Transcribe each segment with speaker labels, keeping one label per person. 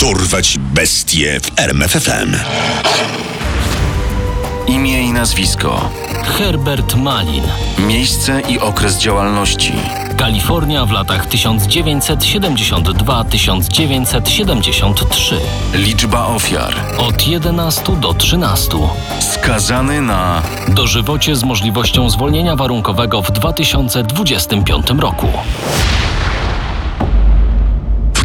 Speaker 1: Dorwać bestie w RMFFM.
Speaker 2: Imię i nazwisko.
Speaker 3: Herbert Malin.
Speaker 2: Miejsce i okres działalności.
Speaker 3: Kalifornia w latach 1972-1973.
Speaker 2: Liczba ofiar.
Speaker 3: Od 11 do 13.
Speaker 2: Skazany na
Speaker 3: Dożywocie z możliwością zwolnienia warunkowego w 2025 roku.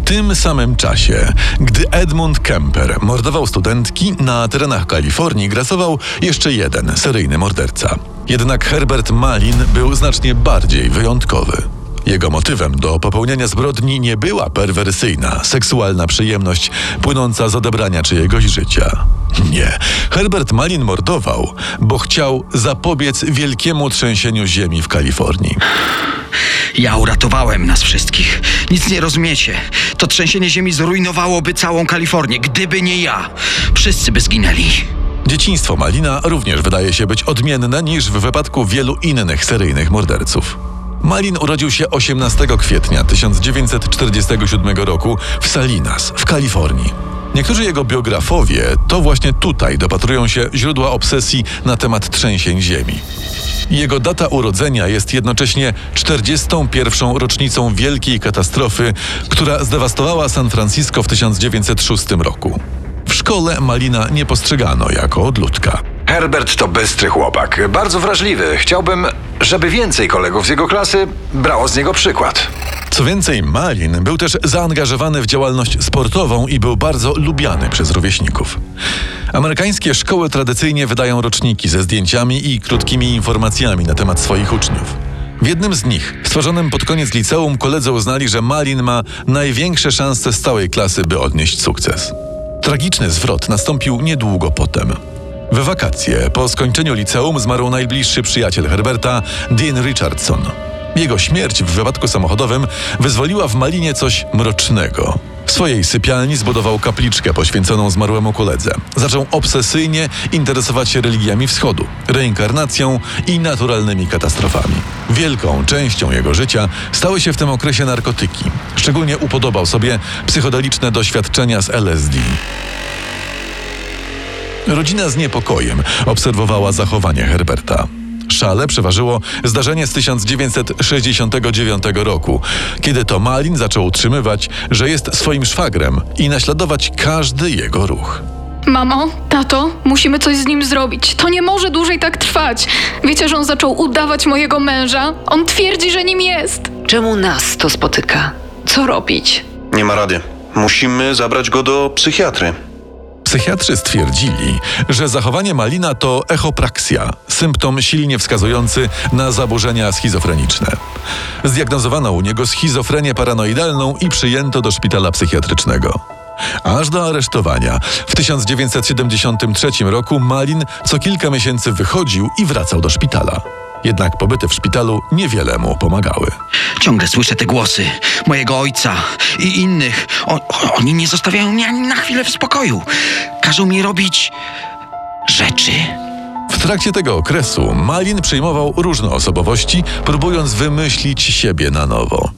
Speaker 4: Tym samym czasie, gdy Edmund Kemper mordował studentki, na terenach Kalifornii grasował jeszcze jeden seryjny morderca. Jednak Herbert Malin był znacznie bardziej wyjątkowy. Jego motywem do popełnienia zbrodni nie była perwersyjna, seksualna przyjemność płynąca z odebrania czyjegoś życia. Nie. Herbert Malin mordował, bo chciał zapobiec wielkiemu trzęsieniu ziemi w Kalifornii.
Speaker 5: Ja uratowałem nas wszystkich. Nic nie rozumiecie. To trzęsienie ziemi zrujnowałoby całą Kalifornię. Gdyby nie ja, wszyscy by zginęli.
Speaker 4: Dzieciństwo Malina również wydaje się być odmienne niż w wypadku wielu innych seryjnych morderców. Malin urodził się 18 kwietnia 1947 roku w Salinas, w Kalifornii. Niektórzy jego biografowie to właśnie tutaj dopatrują się źródła obsesji na temat trzęsień ziemi. Jego data urodzenia jest jednocześnie 41. rocznicą wielkiej katastrofy, która zdewastowała San Francisco w 1906 roku. W szkole Malina nie postrzegano jako odludka.
Speaker 6: Herbert to bystry chłopak, bardzo wrażliwy. Chciałbym, żeby więcej kolegów z jego klasy brało z niego przykład.
Speaker 4: Co więcej, Malin był też zaangażowany w działalność sportową i był bardzo lubiany przez rówieśników. Amerykańskie szkoły tradycyjnie wydają roczniki ze zdjęciami i krótkimi informacjami na temat swoich uczniów. W jednym z nich, stworzonym pod koniec liceum, koledzy uznali, że Malin ma największe szanse z całej klasy, by odnieść sukces. Tragiczny zwrot nastąpił niedługo potem. We wakacje, po skończeniu liceum, zmarł najbliższy przyjaciel Herberta, Dean Richardson. Jego śmierć w wypadku samochodowym wyzwoliła w Malinie coś mrocznego. W swojej sypialni zbudował kapliczkę poświęconą zmarłemu koledze. Zaczął obsesyjnie interesować się religiami wschodu, reinkarnacją i naturalnymi katastrofami. Wielką częścią jego życia stały się w tym okresie narkotyki. Szczególnie upodobał sobie psychodeliczne doświadczenia z LSD. Rodzina z niepokojem obserwowała zachowanie Herberta. Szale przeważyło zdarzenie z 1969 roku, kiedy to Malin zaczął utrzymywać, że jest swoim szwagrem i naśladować każdy jego ruch.
Speaker 7: Mamo, tato, musimy coś z nim zrobić. To nie może dłużej tak trwać. Wiecie, że on zaczął udawać mojego męża? On twierdzi, że nim jest.
Speaker 8: Czemu nas to spotyka? Co robić?
Speaker 9: Nie ma rady. Musimy zabrać go do psychiatry.
Speaker 4: Psychiatrzy stwierdzili, że zachowanie Malina to echopraksja, symptom silnie wskazujący na zaburzenia schizofreniczne. Zdiagnozowano u niego schizofrenię paranoidalną i przyjęto do szpitala psychiatrycznego. Aż do aresztowania. W 1973 roku Malin co kilka miesięcy wychodził i wracał do szpitala. Jednak pobyty w szpitalu niewiele mu pomagały.
Speaker 5: Ciągle słyszę te głosy mojego ojca i innych. O, o, oni nie zostawiają mnie ani na chwilę w spokoju. Każą mi robić rzeczy.
Speaker 4: W trakcie tego okresu Malin przyjmował różne osobowości, próbując wymyślić siebie na nowo.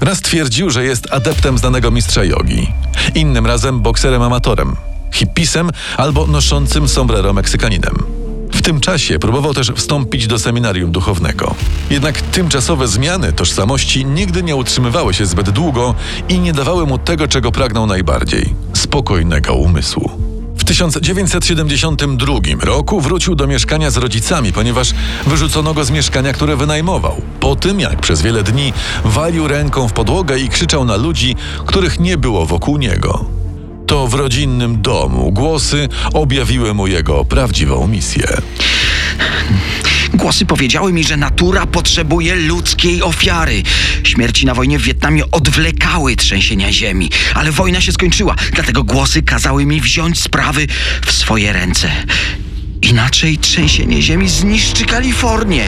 Speaker 4: Raz twierdził, że jest adeptem znanego mistrza jogi, innym razem bokserem amatorem, hippisem albo noszącym sombrero Meksykaninem. W tym czasie próbował też wstąpić do seminarium duchownego. Jednak tymczasowe zmiany tożsamości nigdy nie utrzymywały się zbyt długo i nie dawały mu tego, czego pragnął najbardziej spokojnego umysłu. W 1972 roku wrócił do mieszkania z rodzicami, ponieważ wyrzucono go z mieszkania, które wynajmował. Po tym, jak przez wiele dni walił ręką w podłogę i krzyczał na ludzi, których nie było wokół niego. To w rodzinnym domu głosy objawiły mu jego prawdziwą misję.
Speaker 5: Głosy powiedziały mi, że natura potrzebuje ludzkiej ofiary. Śmierci na wojnie w Wietnamie odwlekały trzęsienia ziemi, ale wojna się skończyła, dlatego głosy kazały mi wziąć sprawy w swoje ręce. Inaczej trzęsienie ziemi zniszczy Kalifornię.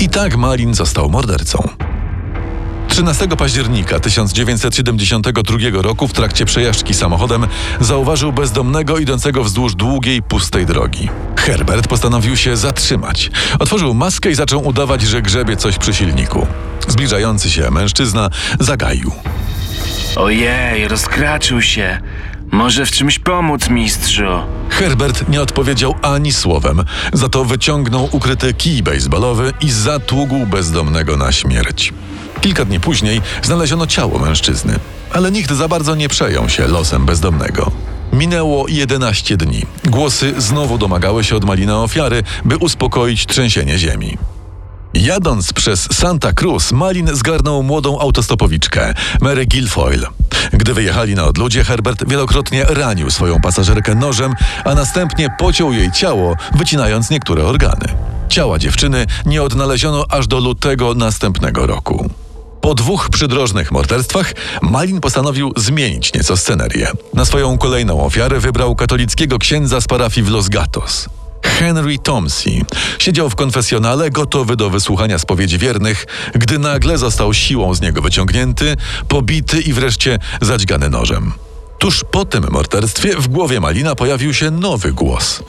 Speaker 4: I tak Malin został mordercą. 13 października 1972 roku w trakcie przejażdżki samochodem zauważył bezdomnego idącego wzdłuż długiej, pustej drogi. Herbert postanowił się zatrzymać. Otworzył maskę i zaczął udawać, że grzebie coś przy silniku. Zbliżający się mężczyzna zagaił.
Speaker 2: Ojej, rozkraczył się. Może w czymś pomóc, mistrzu?
Speaker 4: Herbert nie odpowiedział ani słowem, za to wyciągnął ukryty kij baseballowy i zatługł bezdomnego na śmierć. Kilka dni później znaleziono ciało mężczyzny, ale nikt za bardzo nie przejął się losem bezdomnego. Minęło 11 dni. Głosy znowu domagały się od Malina ofiary, by uspokoić trzęsienie ziemi. Jadąc przez Santa Cruz, Malin zgarnął młodą autostopowiczkę, Mary Guilfoyle. Gdy wyjechali na odludzie, Herbert wielokrotnie ranił swoją pasażerkę nożem, a następnie pociął jej ciało, wycinając niektóre organy. Ciała dziewczyny nie odnaleziono aż do lutego następnego roku. Po dwóch przydrożnych morderstwach Malin postanowił zmienić nieco scenerię. Na swoją kolejną ofiarę wybrał katolickiego księdza z parafii w Los Gatos. Henry Tomsey siedział w konfesjonale gotowy do wysłuchania spowiedzi wiernych, gdy nagle został siłą z niego wyciągnięty, pobity i wreszcie zadźgany nożem. Tuż po tym morderstwie w głowie Malina pojawił się nowy głos.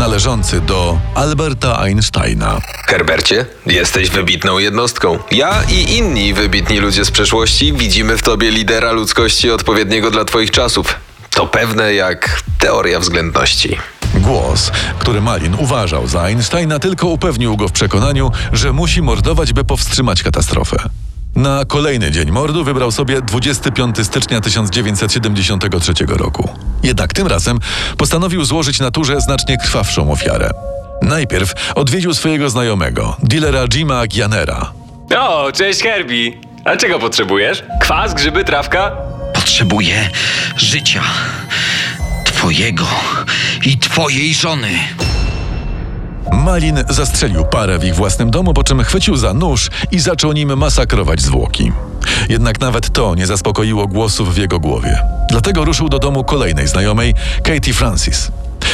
Speaker 4: Należący do Alberta Einsteina.
Speaker 10: Herbercie, jesteś wybitną jednostką. Ja i inni wybitni ludzie z przeszłości widzimy w tobie lidera ludzkości odpowiedniego dla twoich czasów. To pewne jak teoria względności.
Speaker 4: Głos, który Malin uważał za Einsteina, tylko upewnił go w przekonaniu, że musi mordować, by powstrzymać katastrofę. Na kolejny dzień mordu wybrał sobie 25 stycznia 1973 roku. Jednak tym razem postanowił złożyć naturze znacznie krwawszą ofiarę. Najpierw odwiedził swojego znajomego, dealera Jima Gianera.
Speaker 11: O, cześć Herbie. A czego potrzebujesz? Kwas, grzyby, trawka?
Speaker 5: Potrzebuję życia. Twojego i twojej żony.
Speaker 4: Malin zastrzelił parę w ich własnym domu, po czym chwycił za nóż i zaczął nim masakrować zwłoki. Jednak nawet to nie zaspokoiło głosów w jego głowie. Dlatego ruszył do domu kolejnej znajomej, Katie Francis.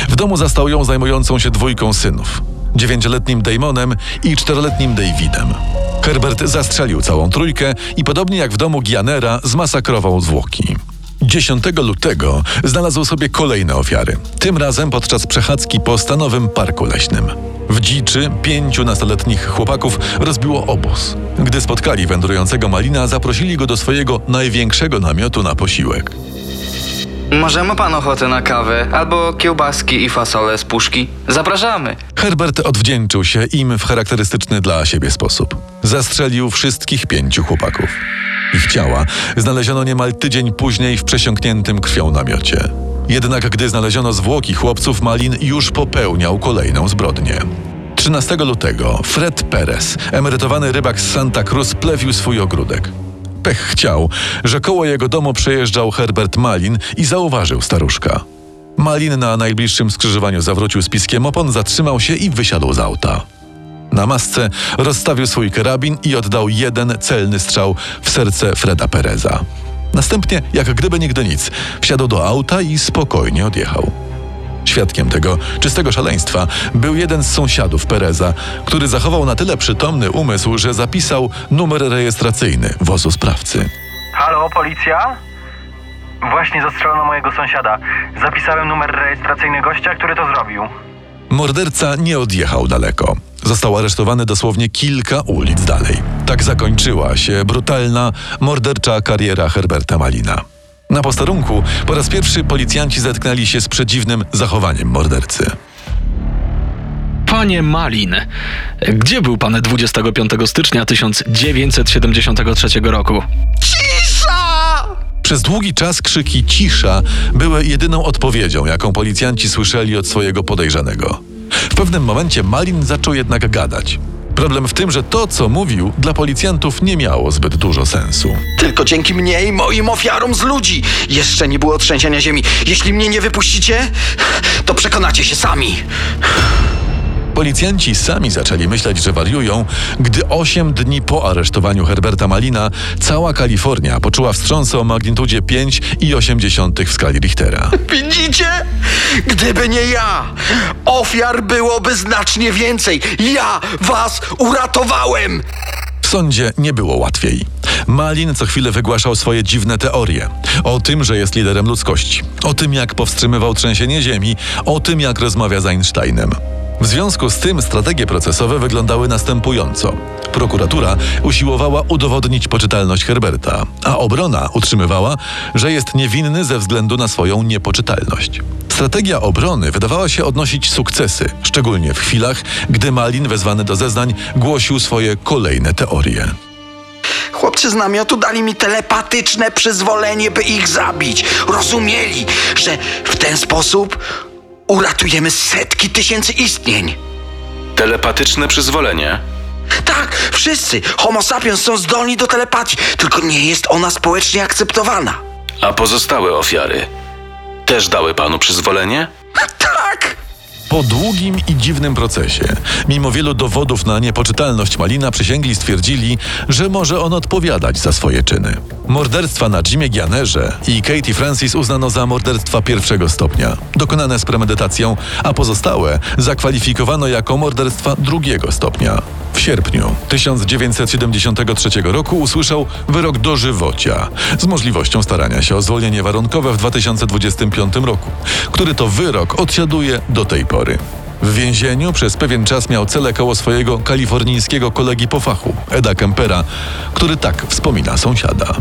Speaker 4: W domu zastał ją zajmującą się dwójką synów. Dziewięcioletnim Damonem i czteroletnim Davidem. Herbert zastrzelił całą trójkę i podobnie jak w domu Gianera zmasakrował zwłoki. 10 lutego znalazł sobie kolejne ofiary. Tym razem podczas przechadzki po stanowym parku leśnym. W dziczy pięciu nastoletnich chłopaków rozbiło obóz. Gdy spotkali wędrującego Malina, zaprosili go do swojego największego namiotu na posiłek.
Speaker 12: Może ma pan ochotę na kawę albo kiełbaski i fasole z puszki? Zapraszamy.
Speaker 4: Herbert odwdzięczył się im w charakterystyczny dla siebie sposób. Zastrzelił wszystkich pięciu chłopaków. Ich ciała znaleziono niemal tydzień później w przesiąkniętym krwią namiocie. Jednak gdy znaleziono zwłoki chłopców, Malin już popełniał kolejną zbrodnię. 13 lutego Fred Perez, emerytowany rybak z Santa Cruz, plewił swój ogródek. Pech chciał, że koło jego domu przejeżdżał Herbert Malin i zauważył staruszka. Malin na najbliższym skrzyżowaniu zawrócił z piskiem opon, zatrzymał się i wysiadł z auta. Na masce rozstawił swój karabin i oddał jeden celny strzał w serce Freda Pereza. Następnie, jak gdyby nigdy nic, wsiadł do auta i spokojnie odjechał. Świadkiem tego czystego szaleństwa był jeden z sąsiadów Pereza, który zachował na tyle przytomny umysł, że zapisał numer rejestracyjny wozu sprawcy.
Speaker 13: Halo, policja? Właśnie zastrzelono mojego sąsiada. Zapisałem numer rejestracyjny gościa, który to zrobił.
Speaker 4: Morderca nie odjechał daleko. Został aresztowany dosłownie kilka ulic dalej. Tak zakończyła się brutalna, mordercza kariera Herberta Malina. Na posterunku po raz pierwszy policjanci zetknęli się z przedziwnym zachowaniem mordercy.
Speaker 3: Panie Malin, gdzie był pan 25 stycznia 1973 roku?
Speaker 4: Przez długi czas krzyki cisza były jedyną odpowiedzią, jaką policjanci słyszeli od swojego podejrzanego. W pewnym momencie Malin zaczął jednak gadać. Problem w tym, że to, co mówił, dla policjantów nie miało zbyt dużo sensu.
Speaker 5: Tylko dzięki mnie i moim ofiarom z ludzi jeszcze nie było trzęsienia ziemi. Jeśli mnie nie wypuścicie, to przekonacie się sami.
Speaker 4: Policjanci sami zaczęli myśleć, że wariują, gdy 8 dni po aresztowaniu Herberta Malina cała Kalifornia poczuła wstrząsy o magnitudzie 5,8 w skali Richtera.
Speaker 5: Widzicie? Gdyby nie ja, ofiar byłoby znacznie więcej. Ja was uratowałem!
Speaker 4: W sądzie nie było łatwiej. Malin co chwilę wygłaszał swoje dziwne teorie. O tym, że jest liderem ludzkości. O tym, jak powstrzymywał trzęsienie ziemi. O tym, jak rozmawia z Einsteinem. W związku z tym strategie procesowe wyglądały następująco. Prokuratura usiłowała udowodnić poczytalność Herberta, a obrona utrzymywała, że jest niewinny ze względu na swoją niepoczytalność. Strategia obrony wydawała się odnosić sukcesy, szczególnie w chwilach, gdy Malin wezwany do zeznań głosił swoje kolejne teorie.
Speaker 5: Chłopcy z namiotu dali mi telepatyczne przyzwolenie, by ich zabić. Rozumieli, że w ten sposób uratujemy setki tysięcy istnień.
Speaker 14: Telepatyczne przyzwolenie.
Speaker 5: Tak, wszyscy. Homo sapiens są zdolni do telepatii, tylko nie jest ona społecznie akceptowana.
Speaker 14: A pozostałe ofiary też dały panu przyzwolenie?
Speaker 5: Tak!
Speaker 4: Po długim i dziwnym procesie, mimo wielu dowodów na niepoczytalność Malina, przysięgli stwierdzili, że może on odpowiadać za swoje czyny. Morderstwa na Jimie Gianerze i Katie Francis uznano za morderstwa pierwszego stopnia, dokonane z premedytacją, a pozostałe zakwalifikowano jako morderstwa drugiego stopnia. W sierpniu 1973 roku usłyszał wyrok dożywocia z możliwością starania się o zwolnienie warunkowe w 2025 roku, który to wyrok odsiaduje do tej pory. W więzieniu przez pewien czas miał cele koło swojego kalifornijskiego kolegi po fachu, Eda Kempera, który tak wspomina sąsiada.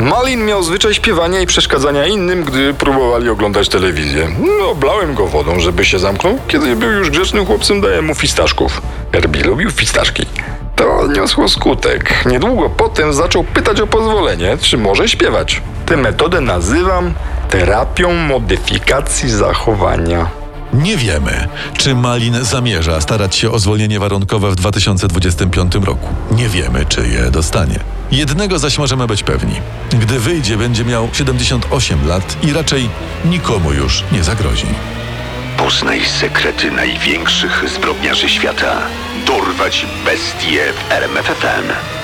Speaker 15: Malin miał zwyczaj śpiewania i przeszkadzania innym, gdy próbowali oglądać telewizję. No, blałem go wodą, żeby się zamknął. Kiedy był już grzecznym chłopcem, dałem mu fistaszków. Herbie lubił fistaszki. To odniosło skutek. Niedługo potem zaczął pytać o pozwolenie, czy może śpiewać. Tę metodę nazywam terapią modyfikacji zachowania.
Speaker 4: Nie wiemy, czy Malin zamierza starać się o zwolnienie warunkowe w 2025 roku. Nie wiemy, czy je dostanie. Jednego zaś możemy być pewni. Gdy wyjdzie, będzie miał 78 lat i raczej nikomu już nie zagrozi.
Speaker 1: Poznaj sekrety największych zbrodniarzy świata. Dorwać bestie w RMFFM.